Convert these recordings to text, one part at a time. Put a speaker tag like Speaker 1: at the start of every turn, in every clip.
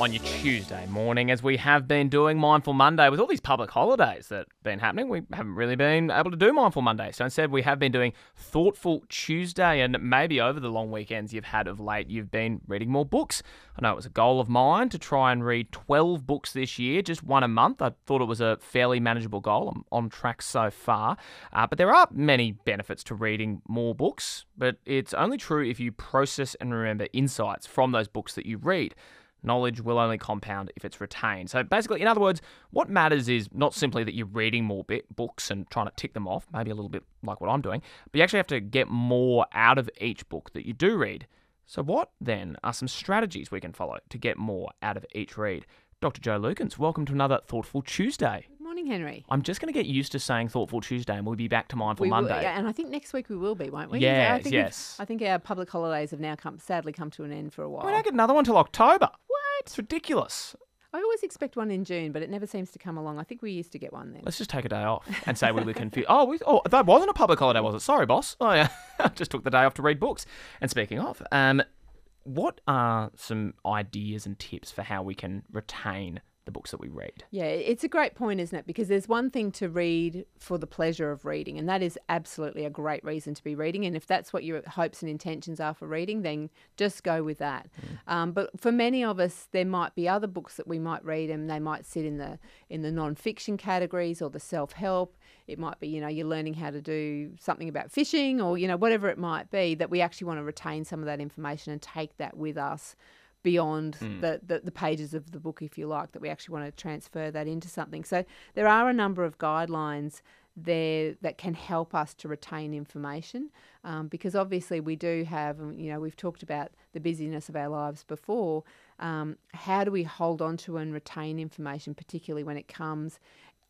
Speaker 1: on your Tuesday morning, as we have been doing Mindful Monday with all these public holidays that have been happening. We haven't really been able to do Mindful Monday. So instead, we have been doing Thoughtful Tuesday. And maybe over the long weekends you've had of late, you've been reading more books. I know it was a goal of mine to try and read 12 books this year, just one a month. I thought it was a fairly manageable goal. I'm on track so far. Uh, but there are many benefits to reading more books, but it's only true if you process and remember insights from those books that you read. Knowledge will only compound if it's retained. So basically, in other words, what matters is not simply that you're reading more bit books and trying to tick them off, maybe a little bit like what I'm doing, but you actually have to get more out of each book that you do read. So, what then are some strategies we can follow to get more out of each read? Dr. Joe Lukins, welcome to another Thoughtful Tuesday.
Speaker 2: Good morning, Henry.
Speaker 1: I'm just going to get used to saying Thoughtful Tuesday and we'll be back to Mindful
Speaker 2: We will-
Speaker 1: Monday.
Speaker 2: yeah, and I think next week we will be, won't we?
Speaker 1: Yes,
Speaker 2: I think
Speaker 1: yes.
Speaker 2: I think our public holidays have now come, sadly come to an end for a while.
Speaker 1: We don't get another one till October. It's ridiculous.
Speaker 2: I always expect one in June, but it never seems to come along. I think we used to get one then.
Speaker 1: Let's just take a day off and say we were confused. Oh, we, oh, that wasn't a public holiday, was it? Sorry, boss. Oh, yeah. I just took the day off to read books. And speaking of, um, what are some ideas and tips for how we can retain the books that we read?
Speaker 2: Yeah, it's a great point, isn't it? Because there's one thing to read for the pleasure of reading, and that is absolutely a great reason to be reading. And if that's what your hopes and intentions are for reading, then just go with that. Um, but for many of us, there might be other books that we might read, and they might sit in the in the non-fiction categories or the self-help. It might be, you know, you're learning how to do something about fishing, or you know, whatever it might be. That we actually want to retain some of that information and take that with us beyond the, the, the pages of the book, if you like, that we actually want to transfer that into something. So there are a number of guidelines there that can help us to retain information um, because obviously we do have, you know, we've talked about the busyness of our lives before. Um, how do we hold on to and retain information, particularly when it comes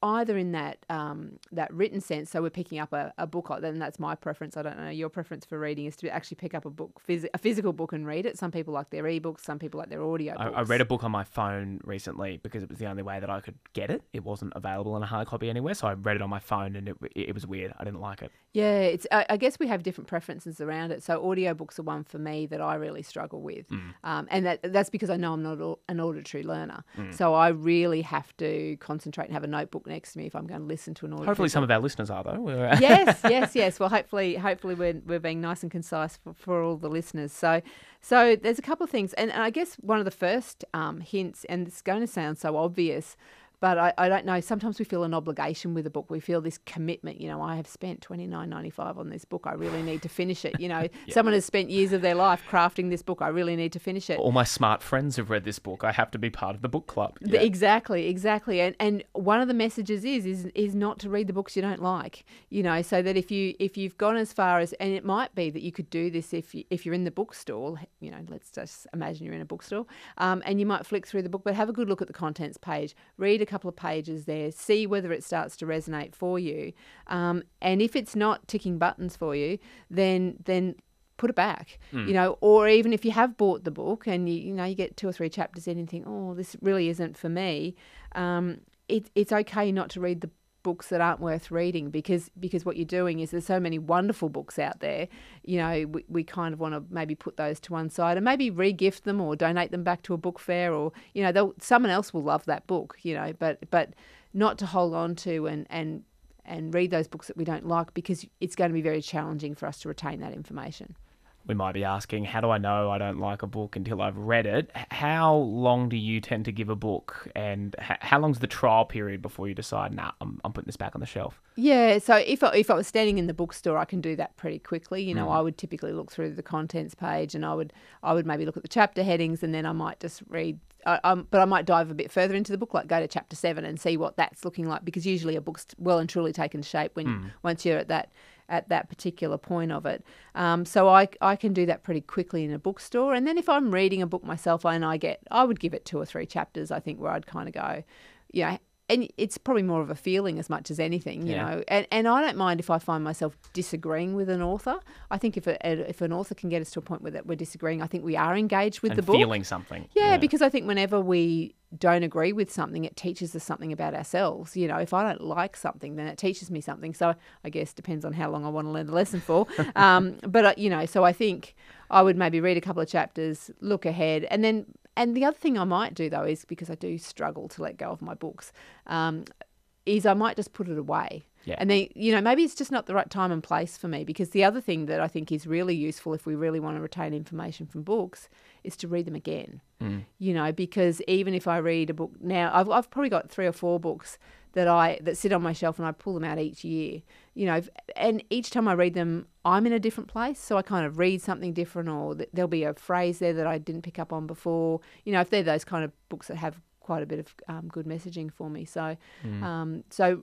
Speaker 2: either in that um, that written sense, so we're picking up a, a book, then that's my preference. I don't know your preference for reading is to actually pick up a book, phys- a physical book, and read it. Some people like their ebooks, some people like their audio.
Speaker 1: I, I read a book on my phone recently because it was the only way that I could get it. It wasn't available in a hard copy anywhere, so I read it on my phone and it, it was weird. I didn't like it.
Speaker 2: Yeah, it's. I, I guess we have different preferences around it. So audiobooks are one for me that I really struggle with, um, and that that's because I know I'm not an auditory learner. So I really have to concentrate and have a notebook next to me if I'm going to listen to an auditory.
Speaker 1: Hopefully, some of our listeners are, though.
Speaker 2: Yes, yes, yes. Well, hopefully, hopefully we're, we're being nice and concise for, for all the listeners. So, so there's a couple of things, and, and I guess one of the first um, hints, and it's going to sound so obvious, but I, I don't know. Sometimes we feel an obligation with a book. We feel this commitment. You know, I have spent twenty nine ninety five on this book. I really need to finish it. You know, someone has spent years of their life crafting this book. I really need to finish it.
Speaker 1: All my smart friends have read this book. I have to be part of the book club.
Speaker 2: Th- Exactly, exactly. And and one of the messages is is is not to read the books you don't like. You know, so that if you if you've gone as far as and it might be that you could do this if you, if you're in the bookstore, you know, let's just imagine you're in a bookstore, um, and you might flick through the book, but have a good look at the contents page, read a couple of pages there, see whether it starts to resonate for you, um, and if it's not ticking buttons for you, then then put it back you know or even if you have bought the book and you, you know you get two or three chapters in and think oh this really isn't for me um, it, it's okay not to read the books that aren't worth reading because because what you're doing is there's so many wonderful books out there you know we, we kind of want to maybe put those to one side and maybe re-gift them or donate them back to a book fair or you know someone else will love that book you know but but not to hold on to and and and read those books that we don't like because it's going to be very challenging for us to retain that information
Speaker 1: We might be asking, how do I know I don't like a book until I've read it? How long do you tend to give a book, and how long's the trial period before you decide, nah, I'm, I'm putting this back on the shelf?
Speaker 2: Yeah, so if I, if I was standing in the bookstore, I can do that pretty quickly. You know, mm. I would typically look through the contents page, and I would I would maybe look at the chapter headings, and then I might just read. I but I might dive a bit further into the book, like go to chapter seven and see what that's looking like, because usually a book's well and truly taken shape when mm. once you're at that at that particular point of it. Um, so I I can do that pretty quickly in a bookstore, and then if I'm reading a book myself and I get I would give it two or three chapters. I think where I'd kind of go, you know, and it's probably more of a feeling as much as anything, you
Speaker 1: Yeah.
Speaker 2: know. And and I don't mind if I find myself disagreeing with an author. I think if a, if an author can get us to a point where that we're disagreeing, I think we are engaged with
Speaker 1: and
Speaker 2: the book.
Speaker 1: feeling something.
Speaker 2: Yeah, because I think whenever we don't agree with something, it teaches us something about ourselves. You know, if I don't like something, then it teaches me something. So I guess depends on how long I want to learn the lesson for. um, but uh, you know, so I think I would maybe read a couple of chapters, look ahead, and then and the other thing I might do though is because I do struggle to let go of my books, um, is I might just put it away.
Speaker 1: Yeah.
Speaker 2: And then, you know, maybe it's just not the right time and place for me because the other thing that I think is really useful if we really want to retain information from books is to read them again.
Speaker 1: Mm.
Speaker 2: You know, because even if I read a book now, I've, I've probably got three or four books that I that sit on my shelf and I pull them out each year. You know, and each time I read them, I'm in a different place, so I kind of read something different, or there'll be a phrase there that I didn't pick up on before. You know, if they're those kind of books that have quite a bit of um, good messaging for me. So,
Speaker 1: Mm.
Speaker 2: um, so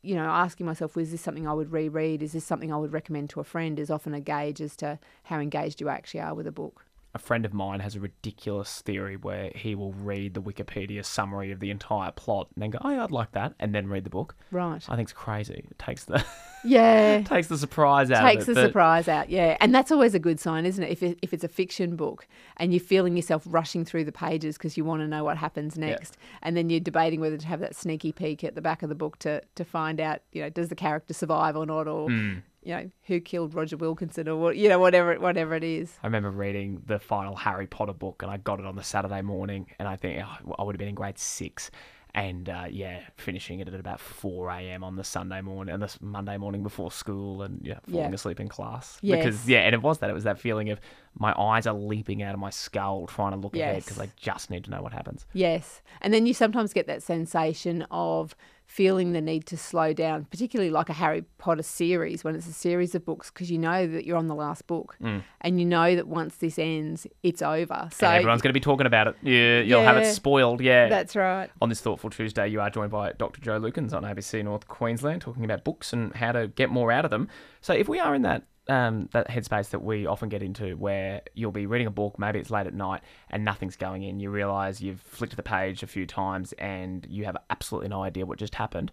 Speaker 2: you know, asking myself, was this something I would reread? Is this something I would recommend to a friend? Is often a gauge as to how engaged you actually are with a book.
Speaker 1: A friend of mine has a ridiculous theory where he will read the Wikipedia summary of the entire plot and then go, "Oh, yeah, I'd like that," and then read the book.
Speaker 2: Right.
Speaker 1: I think it's crazy. It takes the
Speaker 2: Yeah.
Speaker 1: takes the surprise out
Speaker 2: takes
Speaker 1: of it.
Speaker 2: Takes the
Speaker 1: but-
Speaker 2: surprise out, yeah, and that's always a good sign, isn't it? If it, if it's a fiction book and you're feeling yourself rushing through the pages because you want to know what happens next, and then you're debating whether to have that sneaky peek at the back of the book to to find out, you know, does the character survive or not, or
Speaker 1: Mm.
Speaker 2: You know, who killed Roger Wilkinson, or what, you know, whatever whatever it is.
Speaker 1: I remember reading the final Harry Potter book, and I got it on the Saturday morning, and I think oh, I would have been in grade six, and uh, yeah, finishing it at about four a.m. on the Sunday morning, and this Monday morning before school, and yeah, falling
Speaker 2: Yeah.
Speaker 1: asleep in class.
Speaker 2: Yes.
Speaker 1: Because yeah, and it was that. It was that feeling of my eyes are leaping out of my skull, trying to look ahead because I just need to know what happens.
Speaker 2: Yes. And then you sometimes get that sensation of feeling the need to slow down, particularly like a Harry Potter series when it's a series of books, because you know that you're on the last book mm. and you know that once this ends, it's over. So
Speaker 1: and everyone's going to be talking about it. You, you'll have it spoiled. Yeah.
Speaker 2: that's right.
Speaker 1: On this Thoughtful Tuesday, you are joined by Dr. Joe Lukins on ABC North Queensland, talking about books and how to get more out of them. So, if we are in that um, that headspace that we often get into, where you'll be reading a book, maybe it's late at night, and nothing's going in, you realise you've flicked the page a few times, and you have absolutely no idea what just happened.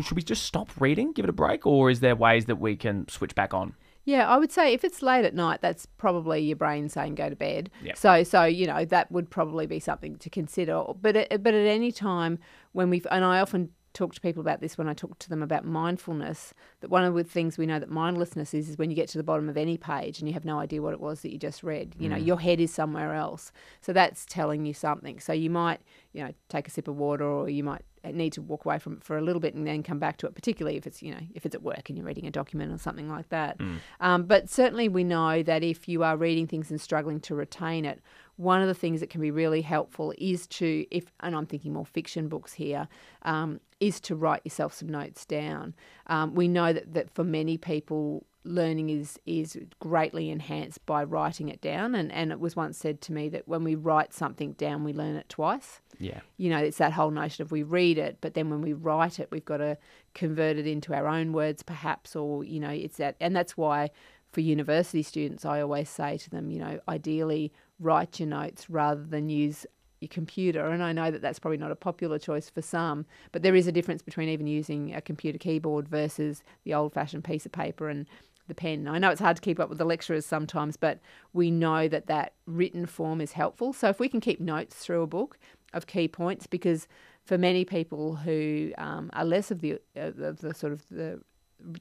Speaker 1: Should we just stop reading, give it a break, or is there ways that we can switch back on?
Speaker 2: Yeah, I would say if it's late at night, that's probably your brain saying go to bed.
Speaker 1: Yep.
Speaker 2: So, so you know that would probably be something to consider. But at, but at any time when we've and I often talk to people about this when I talk to them about mindfulness. That one of the things we know that mindlessness is is when you get to the bottom of any page and you have no idea what it was that you just read. You know, your head is somewhere else. So that's telling you something. So you might you know take a sip of water or you might need to walk away from it for a little bit and then come back to it particularly if it's you know if it's at work and you're reading a document or something like that um, but certainly we know that if you are reading things and struggling to retain it one of the things that can be really helpful is to if and i'm thinking more fiction books here um, is to write yourself some notes down um, we know that, that for many people learning is is greatly enhanced by writing it down and, and it was once said to me that when we write something down we learn it twice
Speaker 1: Yeah.
Speaker 2: you know, it's that whole notion of we read it, but then when we write it, we've got to convert it into our own words, perhaps, or, you know, it's that. And that's why for university students, I always say to them, you know, ideally write your notes rather than use your computer. And I know that that's probably not a popular choice for some, but there is a difference between even using a computer keyboard versus the old fashioned piece of paper and the pen. I know it's hard to keep up with the lecturers sometimes, but we know that that written form is helpful. So if we can keep notes through a book of key points, because for many people who um, are less of the of the sort of the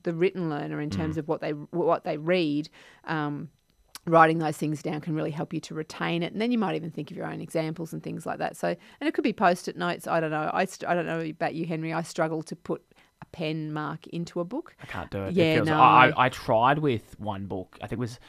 Speaker 2: the written learner in terms of what they what they read. Um, writing those things down can really help you to retain it. And then you might even think of your own examples and things like that. So and it could be post-it notes. I don't know. I, st- I don't know about you henry. I struggle to put a pen mark into a book
Speaker 1: I can't do it.
Speaker 2: Yeah,
Speaker 1: it feels,
Speaker 2: no.
Speaker 1: I, I tried with one book. I think it was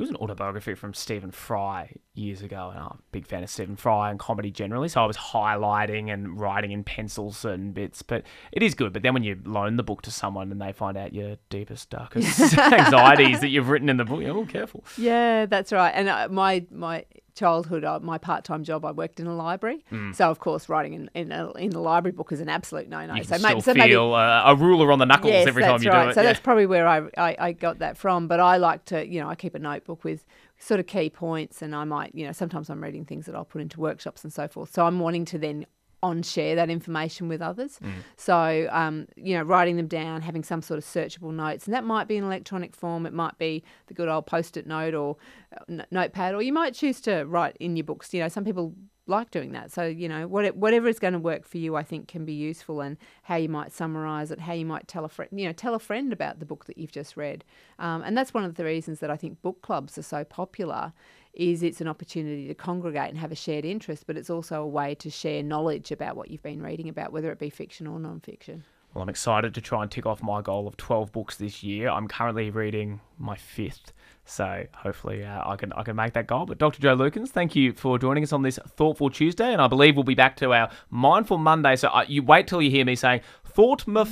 Speaker 1: it was an autobiography from Stephen Fry years ago, and I'm a big fan of Stephen Fry and comedy generally. So I was highlighting and writing in pencils certain bits. But it is good. But then when you loan the book to someone and they find out your deepest, darkest anxieties that you've written in the book, you're all careful.
Speaker 2: Yeah, that's right. And uh, my my childhood, uh, my part time job, I worked in a library. So of course, writing in in, a, in the library book is an absolute no no. So,
Speaker 1: still
Speaker 2: so maybe
Speaker 1: feel uh, a ruler on the knuckles
Speaker 2: yes,
Speaker 1: every time you
Speaker 2: right.
Speaker 1: do it.
Speaker 2: So
Speaker 1: yeah.
Speaker 2: that's probably where I, I I got that from. But I like to, you know, I keep a notebook with sort of key points, and I might, you know, sometimes I'm reading things that I'll put into workshops and so forth. So I'm wanting to then on share that information with others.
Speaker 1: Mm.
Speaker 2: So, um, you know, writing them down, having some sort of searchable notes, and that might be in electronic form. It might be the good old post-it note or uh, n- notepad, or you might choose to write in your books. You know, some people like doing that. So, you know, what, whatever is going to work for you, I think can be useful and how you might summarize it, how you might tell a friend, you know, tell a friend about the book that you've just read. Um, and that's one of the reasons that I think book clubs are so popular is it's an opportunity to congregate and have a shared interest, but it's also a way to share knowledge about what you've been reading about, whether it be fiction or non-fiction.
Speaker 1: Well, I'm excited to try and tick off my goal of 12 books this year. I'm currently reading my fifth, so hopefully uh, I can I can make that goal. But Dr. Joe Lukins, thank you for joining us on this Thoughtful Tuesday, and I believe we'll be back to our Mindful Monday. So uh, you wait till you hear me saying Thoughtful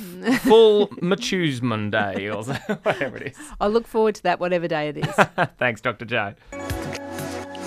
Speaker 1: Machoosman Monday or whatever it is.
Speaker 2: I look forward to that, whatever day it is.
Speaker 1: Thanks, Dr. Joe.